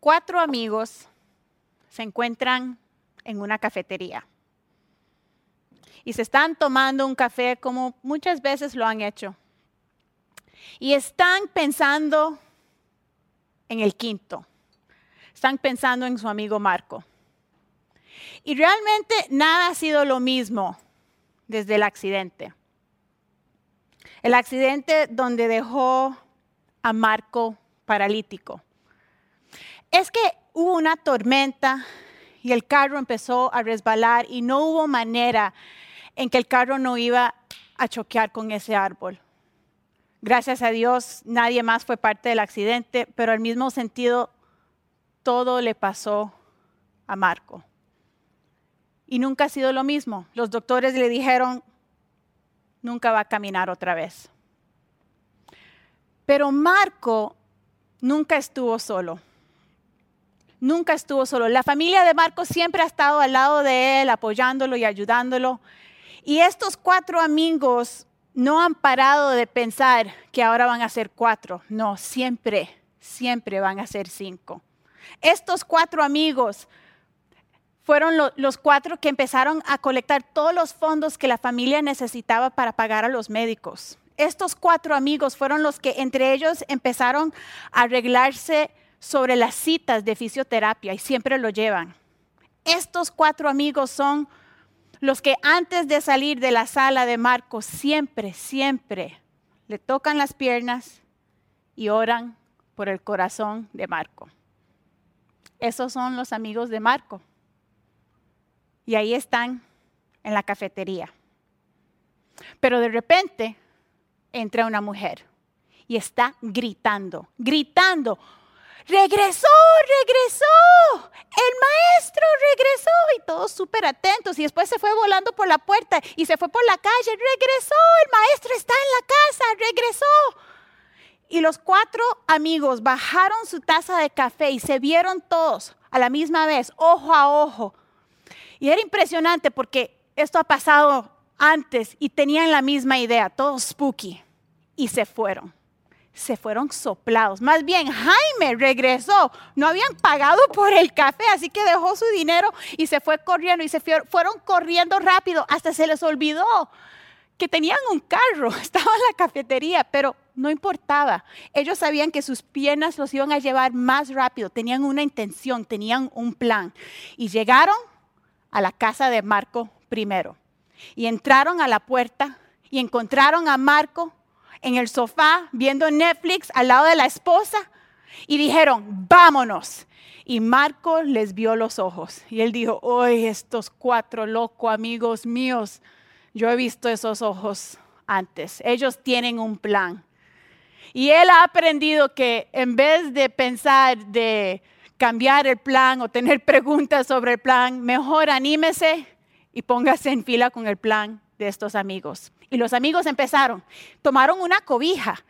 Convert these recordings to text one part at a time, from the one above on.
cuatro amigos se encuentran en una cafetería y se están tomando un café como muchas veces lo han hecho. Y están pensando en el quinto. Están pensando en su amigo Marco. Y realmente nada ha sido lo mismo desde el accidente. El accidente donde dejó a Marco paralítico. Es que hubo una tormenta y el carro empezó a resbalar y no hubo manera en que el carro no iba a choquear con ese árbol. Gracias a Dios nadie más fue parte del accidente, pero al mismo sentido todo le pasó a Marco. Y nunca ha sido lo mismo. Los doctores le dijeron, nunca va a caminar otra vez. Pero Marco nunca estuvo solo. Nunca estuvo solo. La familia de Marco siempre ha estado al lado de él, apoyándolo y ayudándolo. Y estos cuatro amigos no han parado de pensar que ahora van a ser cuatro. No, siempre, siempre van a ser cinco. Estos cuatro amigos fueron los cuatro que empezaron a colectar todos los fondos que la familia necesitaba para pagar a los médicos. Estos cuatro amigos fueron los que entre ellos empezaron a arreglarse sobre las citas de fisioterapia y siempre lo llevan. Estos cuatro amigos son los que antes de salir de la sala de Marco siempre, siempre le tocan las piernas y oran por el corazón de Marco. Esos son los amigos de Marco. Y ahí están en la cafetería. Pero de repente entra una mujer y está gritando, gritando, regresó, regresó, el maestro regresó. Y todos súper atentos. Y después se fue volando por la puerta y se fue por la calle, regresó, el maestro está en la casa, regresó. Y los cuatro amigos bajaron su taza de café y se vieron todos a la misma vez, ojo a ojo. Y era impresionante porque esto ha pasado antes y tenían la misma idea, todos spooky, y se fueron se fueron soplados. Más bien, Jaime regresó. No habían pagado por el café, así que dejó su dinero y se fue corriendo y se fueron corriendo rápido. Hasta se les olvidó que tenían un carro, estaba en la cafetería, pero no importaba. Ellos sabían que sus piernas los iban a llevar más rápido, tenían una intención, tenían un plan. Y llegaron a la casa de Marco primero. Y entraron a la puerta y encontraron a Marco en el sofá viendo Netflix al lado de la esposa y dijeron, vámonos. Y Marco les vio los ojos y él dijo, hoy estos cuatro locos amigos míos, yo he visto esos ojos antes, ellos tienen un plan. Y él ha aprendido que en vez de pensar de cambiar el plan o tener preguntas sobre el plan, mejor anímese y póngase en fila con el plan de estos amigos. Y los amigos empezaron, tomaron una cobija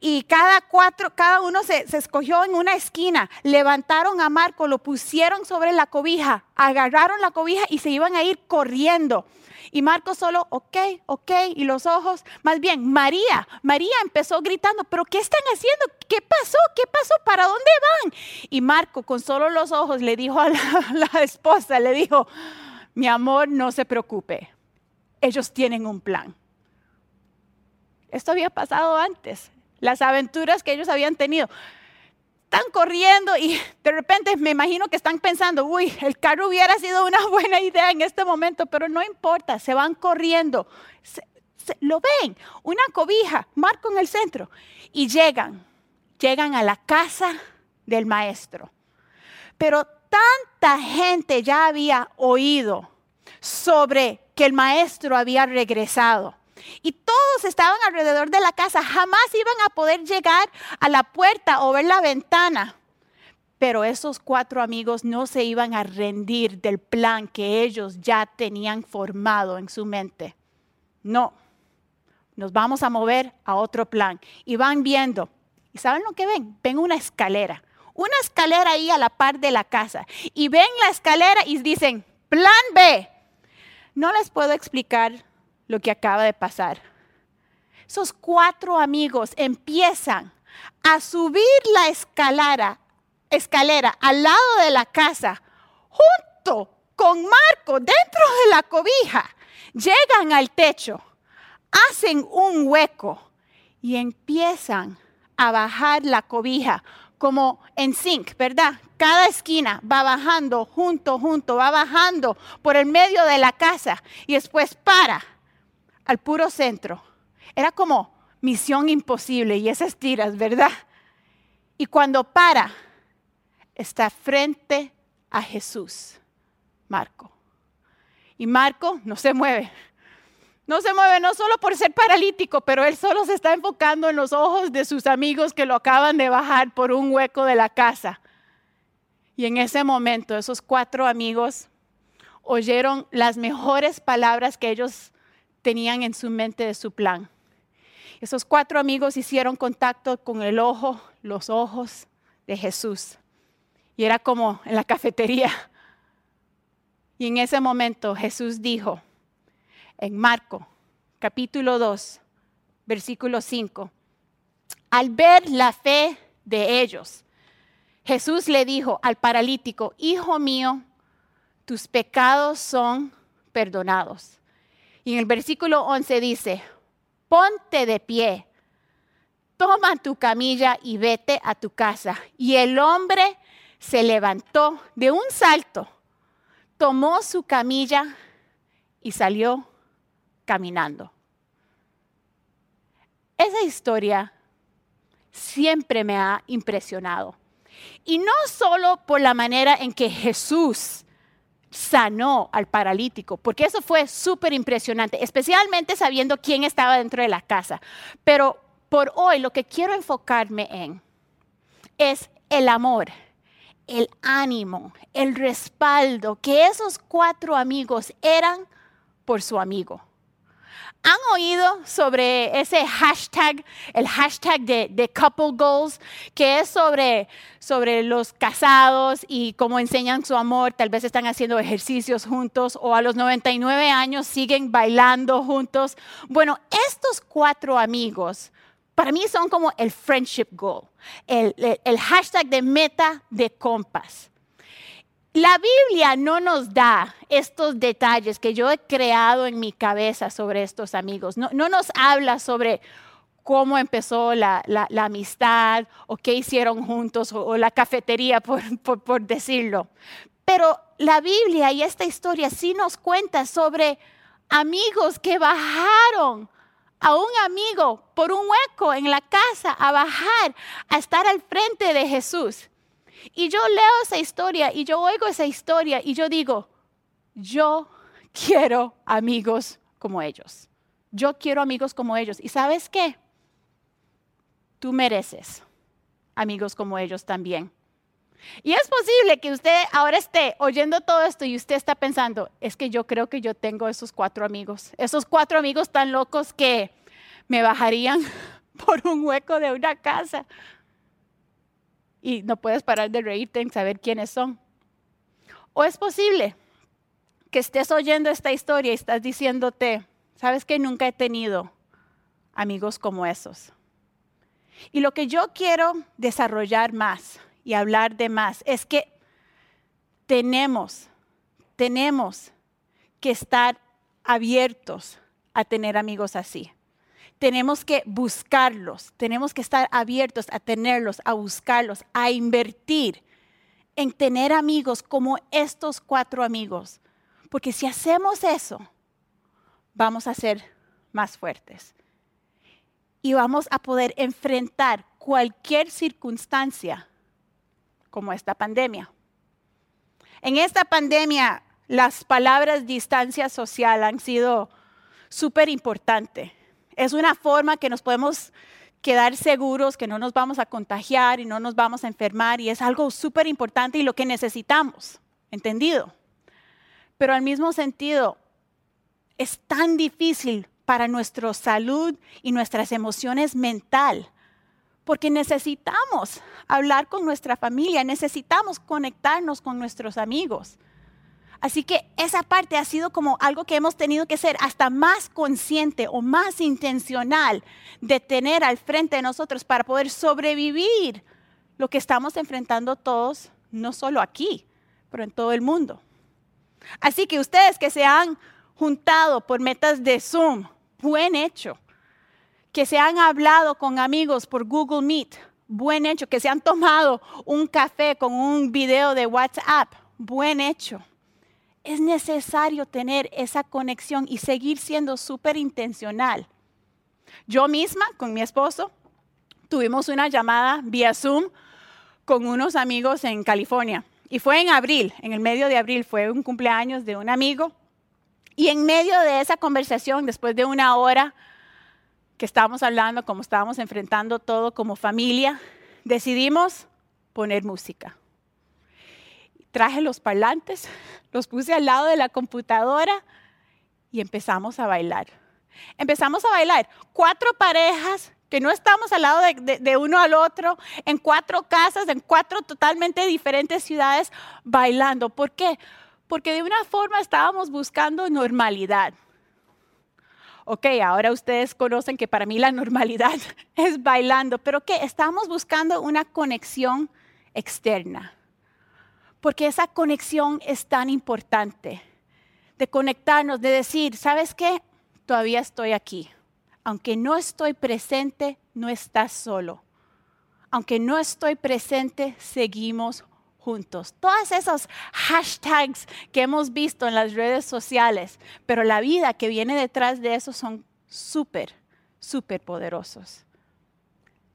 y cada cuatro, cada uno se, escogió en una esquina, levantaron a Marco, lo pusieron sobre la cobija, agarraron la cobija y se iban a ir corriendo. Y Marco solo, ok, ok, y los ojos, más bien, María, María empezó gritando, pero ¿qué están haciendo? ¿Qué pasó? ¿Qué pasó? ¿Para dónde van? Y Marco con solo los ojos le dijo a la, la esposa, le dijo, mi amor, no se preocupe, ellos tienen un plan esto había pasado antes, las aventuras que ellos habían tenido. Están corriendo y de repente me imagino que están pensando, uy, el carro hubiera sido una buena idea en este momento, pero no importa, se van corriendo. lo ven, una cobija, marco en el centro, y llegan, llegan a la casa del maestro. Pero tanta gente ya había oído sobre que el maestro había regresado y todos estaban alrededor de la casa. Jamás iban a poder llegar a la puerta o ver la ventana. Pero esos cuatro amigos no se iban a rendir del plan que ellos ya tenían formado en su mente. No, nos vamos a mover a otro plan. Y van viendo. ¿Y saben lo que ven? Ven una escalera. Una escalera ahí a la par de la casa. Y ven la escalera y dicen, plan B. No les puedo explicar lo que acaba de pasar. Esos cuatro amigos empiezan a subir la escalera, escalera al lado de la casa, junto con Marco dentro de la cobija. Llegan al techo, hacen un hueco y empiezan a bajar la cobija como en zinc, ¿verdad? Cada esquina va bajando, junto, junto, va bajando por el medio de la casa y después para al puro centro. Era como misión imposible y esas tiras, ¿verdad? Y cuando para, está frente a Jesús, Marco. Y Marco no se mueve. No se mueve no solo por ser paralítico, pero él solo se está enfocando en los ojos de sus amigos que lo acaban de bajar por un hueco de la casa. Y en ese momento esos cuatro amigos oyeron las mejores palabras que ellos tenían en su mente de su plan. Esos cuatro amigos hicieron contacto con el ojo, los ojos de Jesús. Y era como en la cafetería. Y en ese momento Jesús dijo, en Marco, capítulo 2, versículo 5, al ver la fe de ellos, Jesús le dijo al paralítico, Hijo mío, tus pecados son perdonados. Y en el versículo 11 dice, ponte de pie, toma tu camilla y vete a tu casa. Y el hombre se levantó de un salto, tomó su camilla y salió caminando. Esa historia siempre me ha impresionado. Y no solo por la manera en que Jesús sanó al paralítico, porque eso fue súper impresionante, especialmente sabiendo quién estaba dentro de la casa. Pero por hoy lo que quiero enfocarme en es el amor, el ánimo, el respaldo que esos cuatro amigos eran por su amigo. ¿Han oído sobre ese hashtag, el hashtag de, couple goals, que es sobre, sobre los casados y cómo enseñan su amor? Tal vez están haciendo ejercicios juntos o a los 99 años siguen bailando juntos. Bueno, estos cuatro amigos para mí son como el friendship goal, el, el hashtag de meta de compas. La Biblia no nos da estos detalles que yo he creado en mi cabeza sobre estos amigos. No, nos habla sobre cómo empezó la, amistad o qué hicieron juntos o, la cafetería, por, por decirlo. Pero la Biblia y esta historia sí nos cuenta sobre amigos que bajaron a un amigo por un hueco en la casa a bajar, a estar al frente de Jesús. Y yo leo esa historia y yo oigo esa historia y yo digo, yo quiero amigos como ellos. Yo quiero amigos como ellos. ¿Y sabes qué? Tú mereces amigos como ellos también. Y es posible que usted ahora esté oyendo todo esto y usted está pensando, es que yo creo que yo tengo esos cuatro amigos, esos cuatro amigos tan locos que me bajarían por un hueco de una casa y no puedes parar de reírte en saber quiénes son. O es posible que estés oyendo esta historia y estás diciéndote, sabes que nunca he tenido amigos como esos. Y lo que yo quiero desarrollar más y hablar de más es que tenemos, tenemos que estar abiertos a tener amigos así tenemos que buscarlos, tenemos que estar abiertos a tenerlos, a buscarlos, a invertir en tener amigos como estos cuatro amigos. Porque si hacemos eso, vamos a ser más fuertes. Y vamos a poder enfrentar cualquier circunstancia como esta pandemia. En esta pandemia, las palabras distancia social han sido súper importantes es una forma que nos podemos quedar seguros que no nos vamos a contagiar y no nos vamos a enfermar y es algo súper importante y lo que necesitamos, ¿entendido? Pero al mismo sentido, es tan difícil para nuestra salud y nuestras emociones mental, porque necesitamos hablar con nuestra familia, necesitamos conectarnos con nuestros amigos. Así que esa parte ha sido como algo que hemos tenido que ser hasta más consciente o más intencional de tener al frente de nosotros para poder sobrevivir lo que estamos enfrentando todos, no solo aquí, pero en todo el mundo. Así que ustedes que se han juntado por metas de Zoom, buen hecho. Que se han hablado con amigos por Google Meet, buen hecho. Que se han tomado un café con un video de WhatsApp, buen hecho. Es necesario tener esa conexión y seguir siendo súper intencional. Yo misma, con mi esposo, tuvimos una llamada vía Zoom con unos amigos en California. Y fue en abril, en el medio de abril, fue un cumpleaños de un amigo. Y en medio de esa conversación, después de una hora que estábamos hablando, como estábamos enfrentando todo como familia, decidimos poner música. Traje los parlantes, los puse al lado de la computadora y empezamos a bailar. Empezamos a bailar. Cuatro parejas que no estamos al lado de, uno al otro, en cuatro casas, en cuatro totalmente diferentes ciudades, bailando. ¿Por qué? Porque de una forma estábamos buscando normalidad. Ok, ahora ustedes conocen que para mí la normalidad es bailando, pero ¿qué? Estamos buscando una conexión externa. Porque esa conexión es tan importante. De conectarnos, de decir, ¿sabes qué? Todavía estoy aquí aunque no estoy presente, no estás solo. Aunque no estoy presente, seguimos juntos. Todos esos hashtags que hemos visto en las redes sociales, pero la vida que viene detrás de eso son súper, súper poderosos.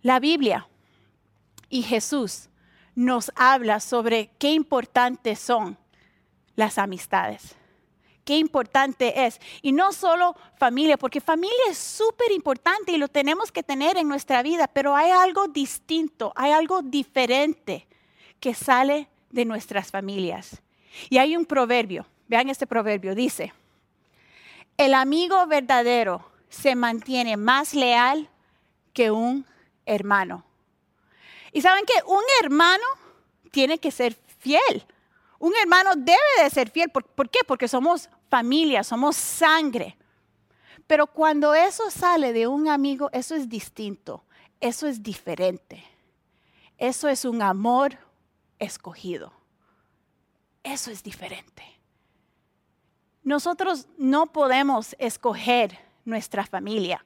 La Biblia y Jesús nos habla sobre qué importantes son las amistades qué importante es. Y no solo familia, porque familia es súper importante y lo tenemos que tener en nuestra vida, pero hay algo distinto, hay algo diferente que sale de nuestras familias. Y hay un proverbio, vean este proverbio, dice, el amigo verdadero se mantiene más leal que un hermano. Y saben que un hermano tiene que ser fiel. Un hermano debe de ser fiel. ¿Por, qué? Porque somos familia, somos sangre. Pero cuando eso sale de un amigo, eso es distinto, eso es diferente. Eso es un amor escogido. Eso es diferente. Nosotros no podemos escoger nuestra familia.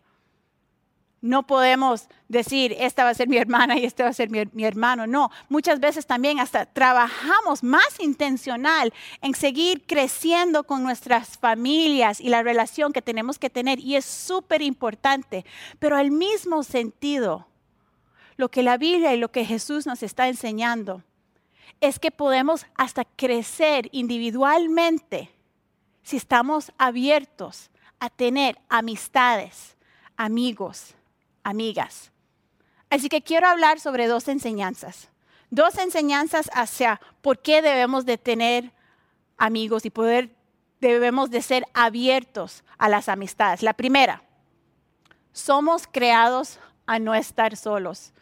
No podemos decir, esta va a ser mi hermana y este va a ser mi, hermano. No, muchas veces también hasta trabajamos más intencional en seguir creciendo con nuestras familias y la relación que tenemos que tener. Y es súper importante. Pero al mismo sentido, lo que la Biblia y lo que Jesús nos está enseñando es que podemos hasta crecer individualmente si estamos abiertos a tener amistades, amigos amigas. Así que quiero hablar sobre dos enseñanzas. Dos enseñanzas hacia por qué debemos de tener amigos y poder debemos de ser abiertos a las amistades. La primera, somos creados a no estar solos.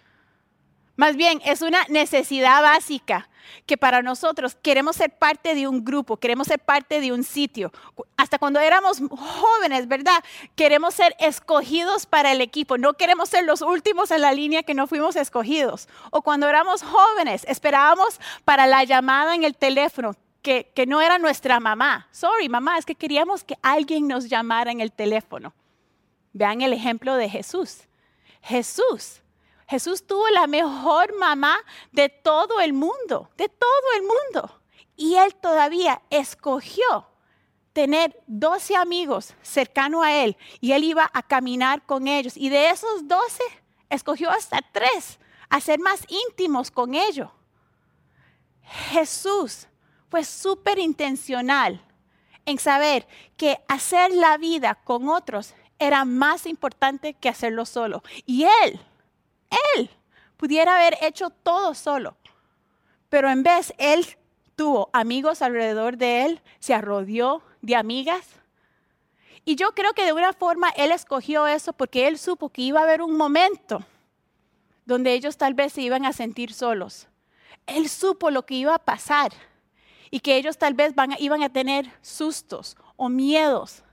Más bien, es una necesidad básica que para nosotros queremos ser parte de un grupo, queremos ser parte de un sitio. Hasta cuando éramos jóvenes, ¿verdad? Queremos ser escogidos para el equipo, no queremos ser los últimos en la línea que no fuimos escogidos. O cuando éramos jóvenes, esperábamos para la llamada en el teléfono. Que, que no era nuestra mamá. Sorry, mamá, es que queríamos que alguien nos llamara en el teléfono. Vean el ejemplo de Jesús. Jesús Jesús tuvo la mejor mamá de todo el mundo, de todo el mundo. Y él todavía escogió tener 12 amigos cercanos a él y él iba a caminar con ellos. Y de esos 12, escogió hasta tres a ser más íntimos con ellos. Jesús fue súper intencional en saber que hacer la vida con otros era más importante que hacerlo solo. Y él él pudiera haber hecho todo solo. Pero en vez, él tuvo amigos alrededor de él, se rodeó de amigas. Y yo creo que de una forma él escogió eso porque él supo que iba a haber un momento donde ellos tal vez se iban a sentir solos. Él supo lo que iba a pasar y que ellos tal vez iban a tener sustos o miedos.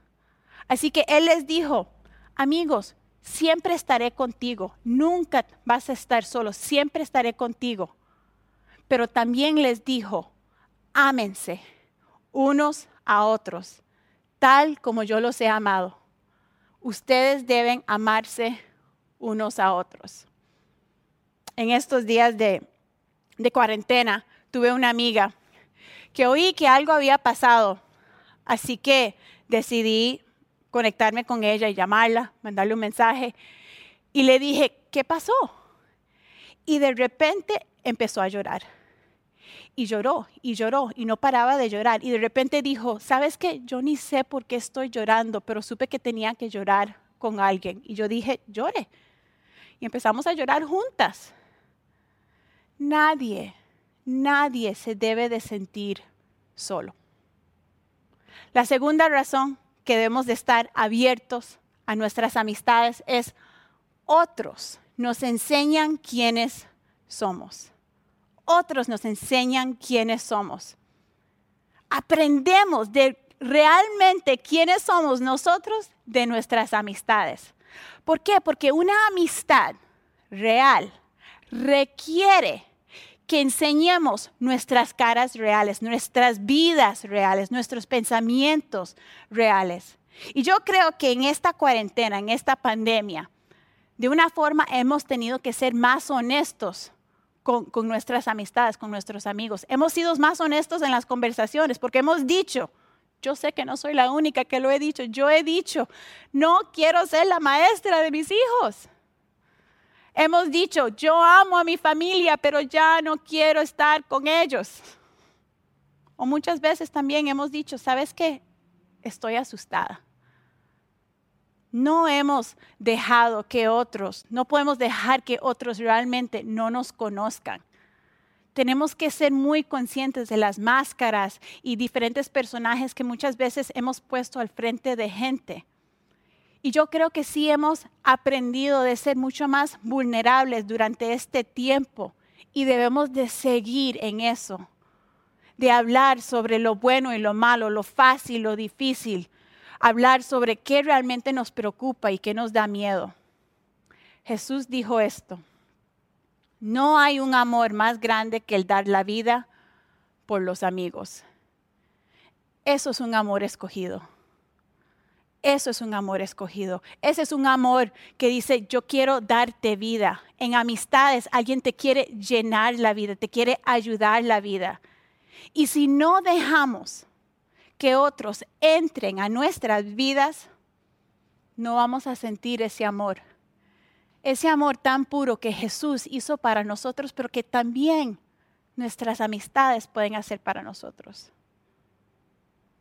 Así que él les dijo, amigos, siempre estaré contigo, nunca vas a estar solo, siempre estaré contigo. Pero también les dijo, ámense unos a otros, tal como yo los he amado. Ustedes deben amarse unos a otros. En estos días de, de cuarentena tuve una amiga que oí que algo había pasado, así que decidí conectarme con ella y llamarla, mandarle un mensaje. Y le dije, ¿qué pasó? Y de repente empezó a llorar. Y lloró y lloró y no paraba de llorar. Y de repente dijo, ¿sabes qué? Yo ni sé por qué estoy llorando, pero supe que tenía que llorar con alguien. Y yo dije, llore. Y empezamos a llorar juntas. Nadie, nadie se debe de sentir solo. La segunda razón que debemos de estar abiertos a nuestras amistades es otros nos enseñan quiénes somos. Otros nos enseñan quiénes somos. Aprendemos de realmente quiénes somos nosotros de nuestras amistades. ¿Por qué? Porque una amistad real requiere que enseñemos nuestras caras reales, nuestras vidas reales, nuestros pensamientos reales. Y yo creo que en esta cuarentena, en esta pandemia, de una forma hemos tenido que ser más honestos con, nuestras amistades, con nuestros amigos. Hemos sido más honestos en las conversaciones porque hemos dicho, yo sé que no soy la única que lo he dicho, yo he dicho, no quiero ser la maestra de mis hijos. Hemos dicho, yo amo a mi familia, pero ya no quiero estar con ellos. O muchas veces también hemos dicho, ¿sabes qué? Estoy asustada. No hemos dejado que otros, no podemos dejar que otros realmente no nos conozcan. Tenemos que ser muy conscientes de las máscaras y diferentes personajes que muchas veces hemos puesto al frente de gente y yo creo que sí hemos aprendido de ser mucho más vulnerables durante este tiempo y debemos de seguir en eso, de hablar sobre lo bueno y lo malo, lo fácil, lo difícil, hablar sobre qué realmente nos preocupa y qué nos da miedo. Jesús dijo esto, no hay un amor más grande que el dar la vida por los amigos. Eso es un amor escogido. Eso es un amor escogido. Ese es un amor que dice, yo quiero darte vida. En amistades alguien te quiere llenar la vida, te quiere ayudar la vida. Y si no dejamos que otros entren a nuestras vidas, no vamos a sentir ese amor. Ese amor tan puro que Jesús hizo para nosotros, pero que también nuestras amistades pueden hacer para nosotros.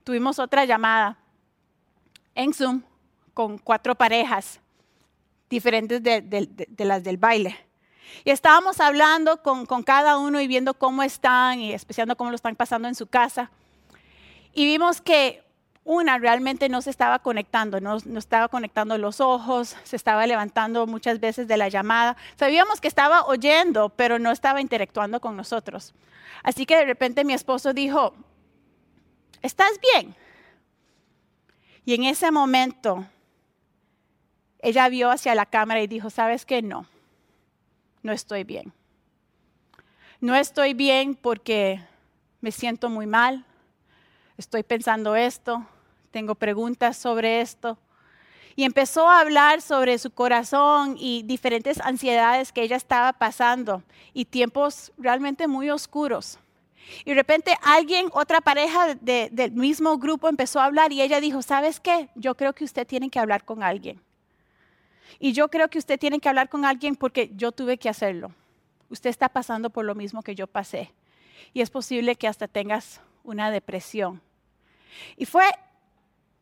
Tuvimos otra llamada en Zoom con cuatro parejas diferentes de, las del baile. Y estábamos hablando con, cada uno y viendo cómo están y especiando cómo lo están pasando en su casa. Y vimos que una realmente no se estaba conectando, no, no, estaba conectando los ojos, se estaba levantando muchas veces de la llamada. Sabíamos que estaba oyendo, pero no estaba interactuando con nosotros. Así que de repente mi esposo dijo, ¿estás bien? Y en ese momento, ella vio hacia la cámara y dijo, ¿sabes qué? No, no estoy bien. No estoy bien porque me siento muy mal, estoy pensando esto, tengo preguntas sobre esto. Y empezó a hablar sobre su corazón y diferentes ansiedades que ella estaba pasando y tiempos realmente muy oscuros. Y de repente alguien, otra pareja del mismo grupo empezó a hablar y ella dijo, ¿sabes qué? Yo creo que usted tiene que hablar con alguien. Y yo creo que usted tiene que hablar con alguien porque yo tuve que hacerlo. Usted está pasando por lo mismo que yo pasé. Y es posible que hasta tengas una depresión. Y fue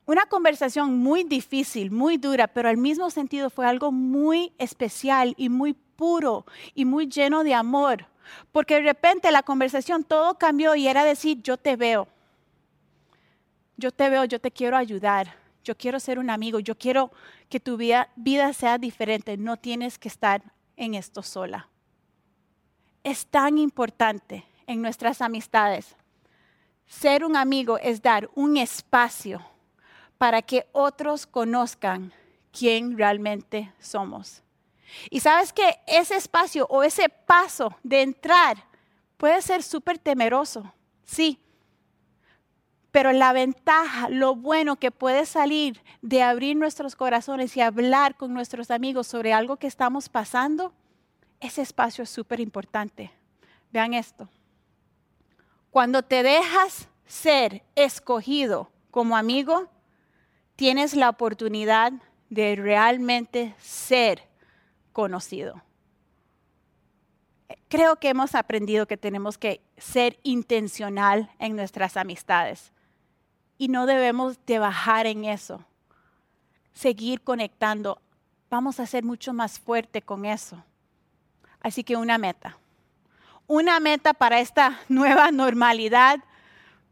una conversación muy difícil, muy dura, pero al mismo sentido fue algo muy especial y muy puro y muy lleno de amor porque de repente la conversación todo cambió y era decir, yo te veo. Yo te veo, yo te quiero ayudar. Yo quiero ser un amigo. Yo quiero que tu vida, vida sea diferente. No tienes que estar en esto sola. Es tan importante en nuestras amistades. Ser un amigo es dar un espacio para que otros conozcan quién realmente somos. Y sabes que ese espacio o ese paso de entrar puede ser súper temeroso, sí. Pero la ventaja, lo bueno que puede salir de abrir nuestros corazones y hablar con nuestros amigos sobre algo que estamos pasando, ese espacio es súper importante. Vean esto. Cuando te dejas ser escogido como amigo, tienes la oportunidad de realmente ser conocido. Creo que hemos aprendido que tenemos que ser intencional en nuestras amistades y no debemos de bajar en eso. Seguir conectando. Vamos a ser mucho más fuerte con eso. Así que una meta. Una meta para esta nueva normalidad.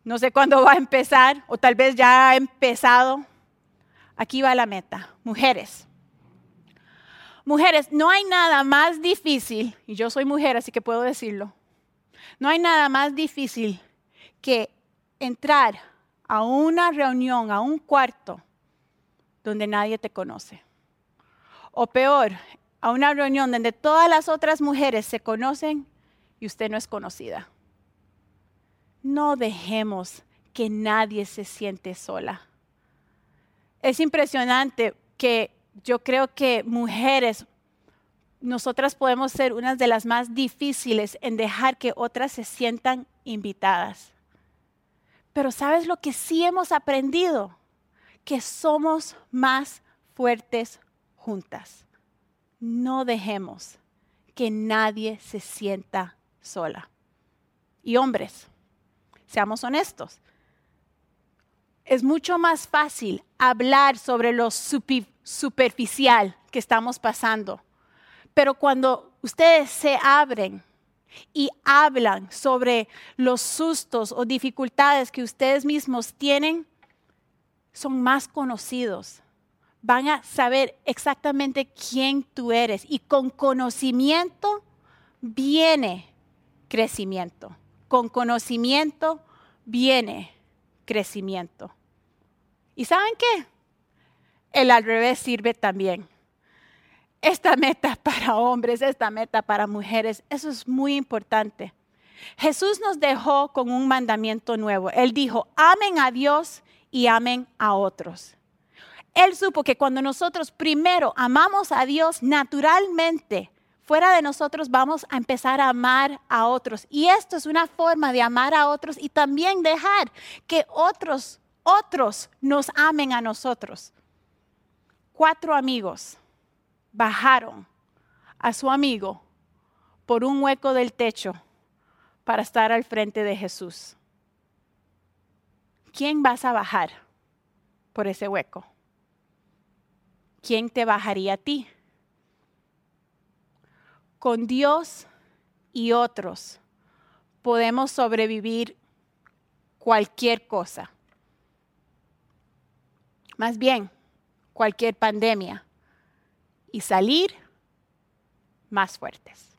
No sé cuándo va a empezar o tal vez ya ha empezado. Aquí va la meta. Mujeres. Mujeres, no hay nada más difícil, y yo soy mujer así que puedo decirlo, no hay nada más difícil que entrar a una reunión, a un cuarto donde nadie te conoce. O peor, a una reunión donde todas las otras mujeres se conocen y usted no es conocida. No dejemos que nadie se siente sola es impresionante que yo creo que mujeres, nosotras podemos ser unas de las más difíciles en dejar que otras se sientan invitadas. Pero ¿sabes lo que sí hemos aprendido? Que somos más fuertes juntas. No dejemos que nadie se sienta sola. Y hombres, seamos honestos, es mucho más fácil hablar sobre lo superficial que estamos pasando. Pero cuando ustedes se abren y hablan sobre los sustos o dificultades que ustedes mismos tienen, son más conocidos. Van a saber exactamente quién tú eres. Y con conocimiento viene crecimiento. Con conocimiento viene crecimiento. ¿Y saben qué? El al revés sirve también. Esta meta para hombres, esta meta para mujeres, eso es muy importante. Jesús nos dejó con un mandamiento nuevo. Él dijo, amen a Dios y amen a otros. Él supo que cuando nosotros primero amamos a Dios naturalmente, fuera de nosotros vamos a empezar a amar a otros. Y esto es una forma de amar a otros y también dejar que otros, otros nos amen a nosotros. Cuatro amigos bajaron a su amigo por un hueco del techo para estar al frente de Jesús. ¿Quién vas a bajar por ese hueco? ¿Quién te bajaría a ti? con Dios y otros podemos sobrevivir cualquier cosa. Más bien, cualquier pandemia y salir más fuertes.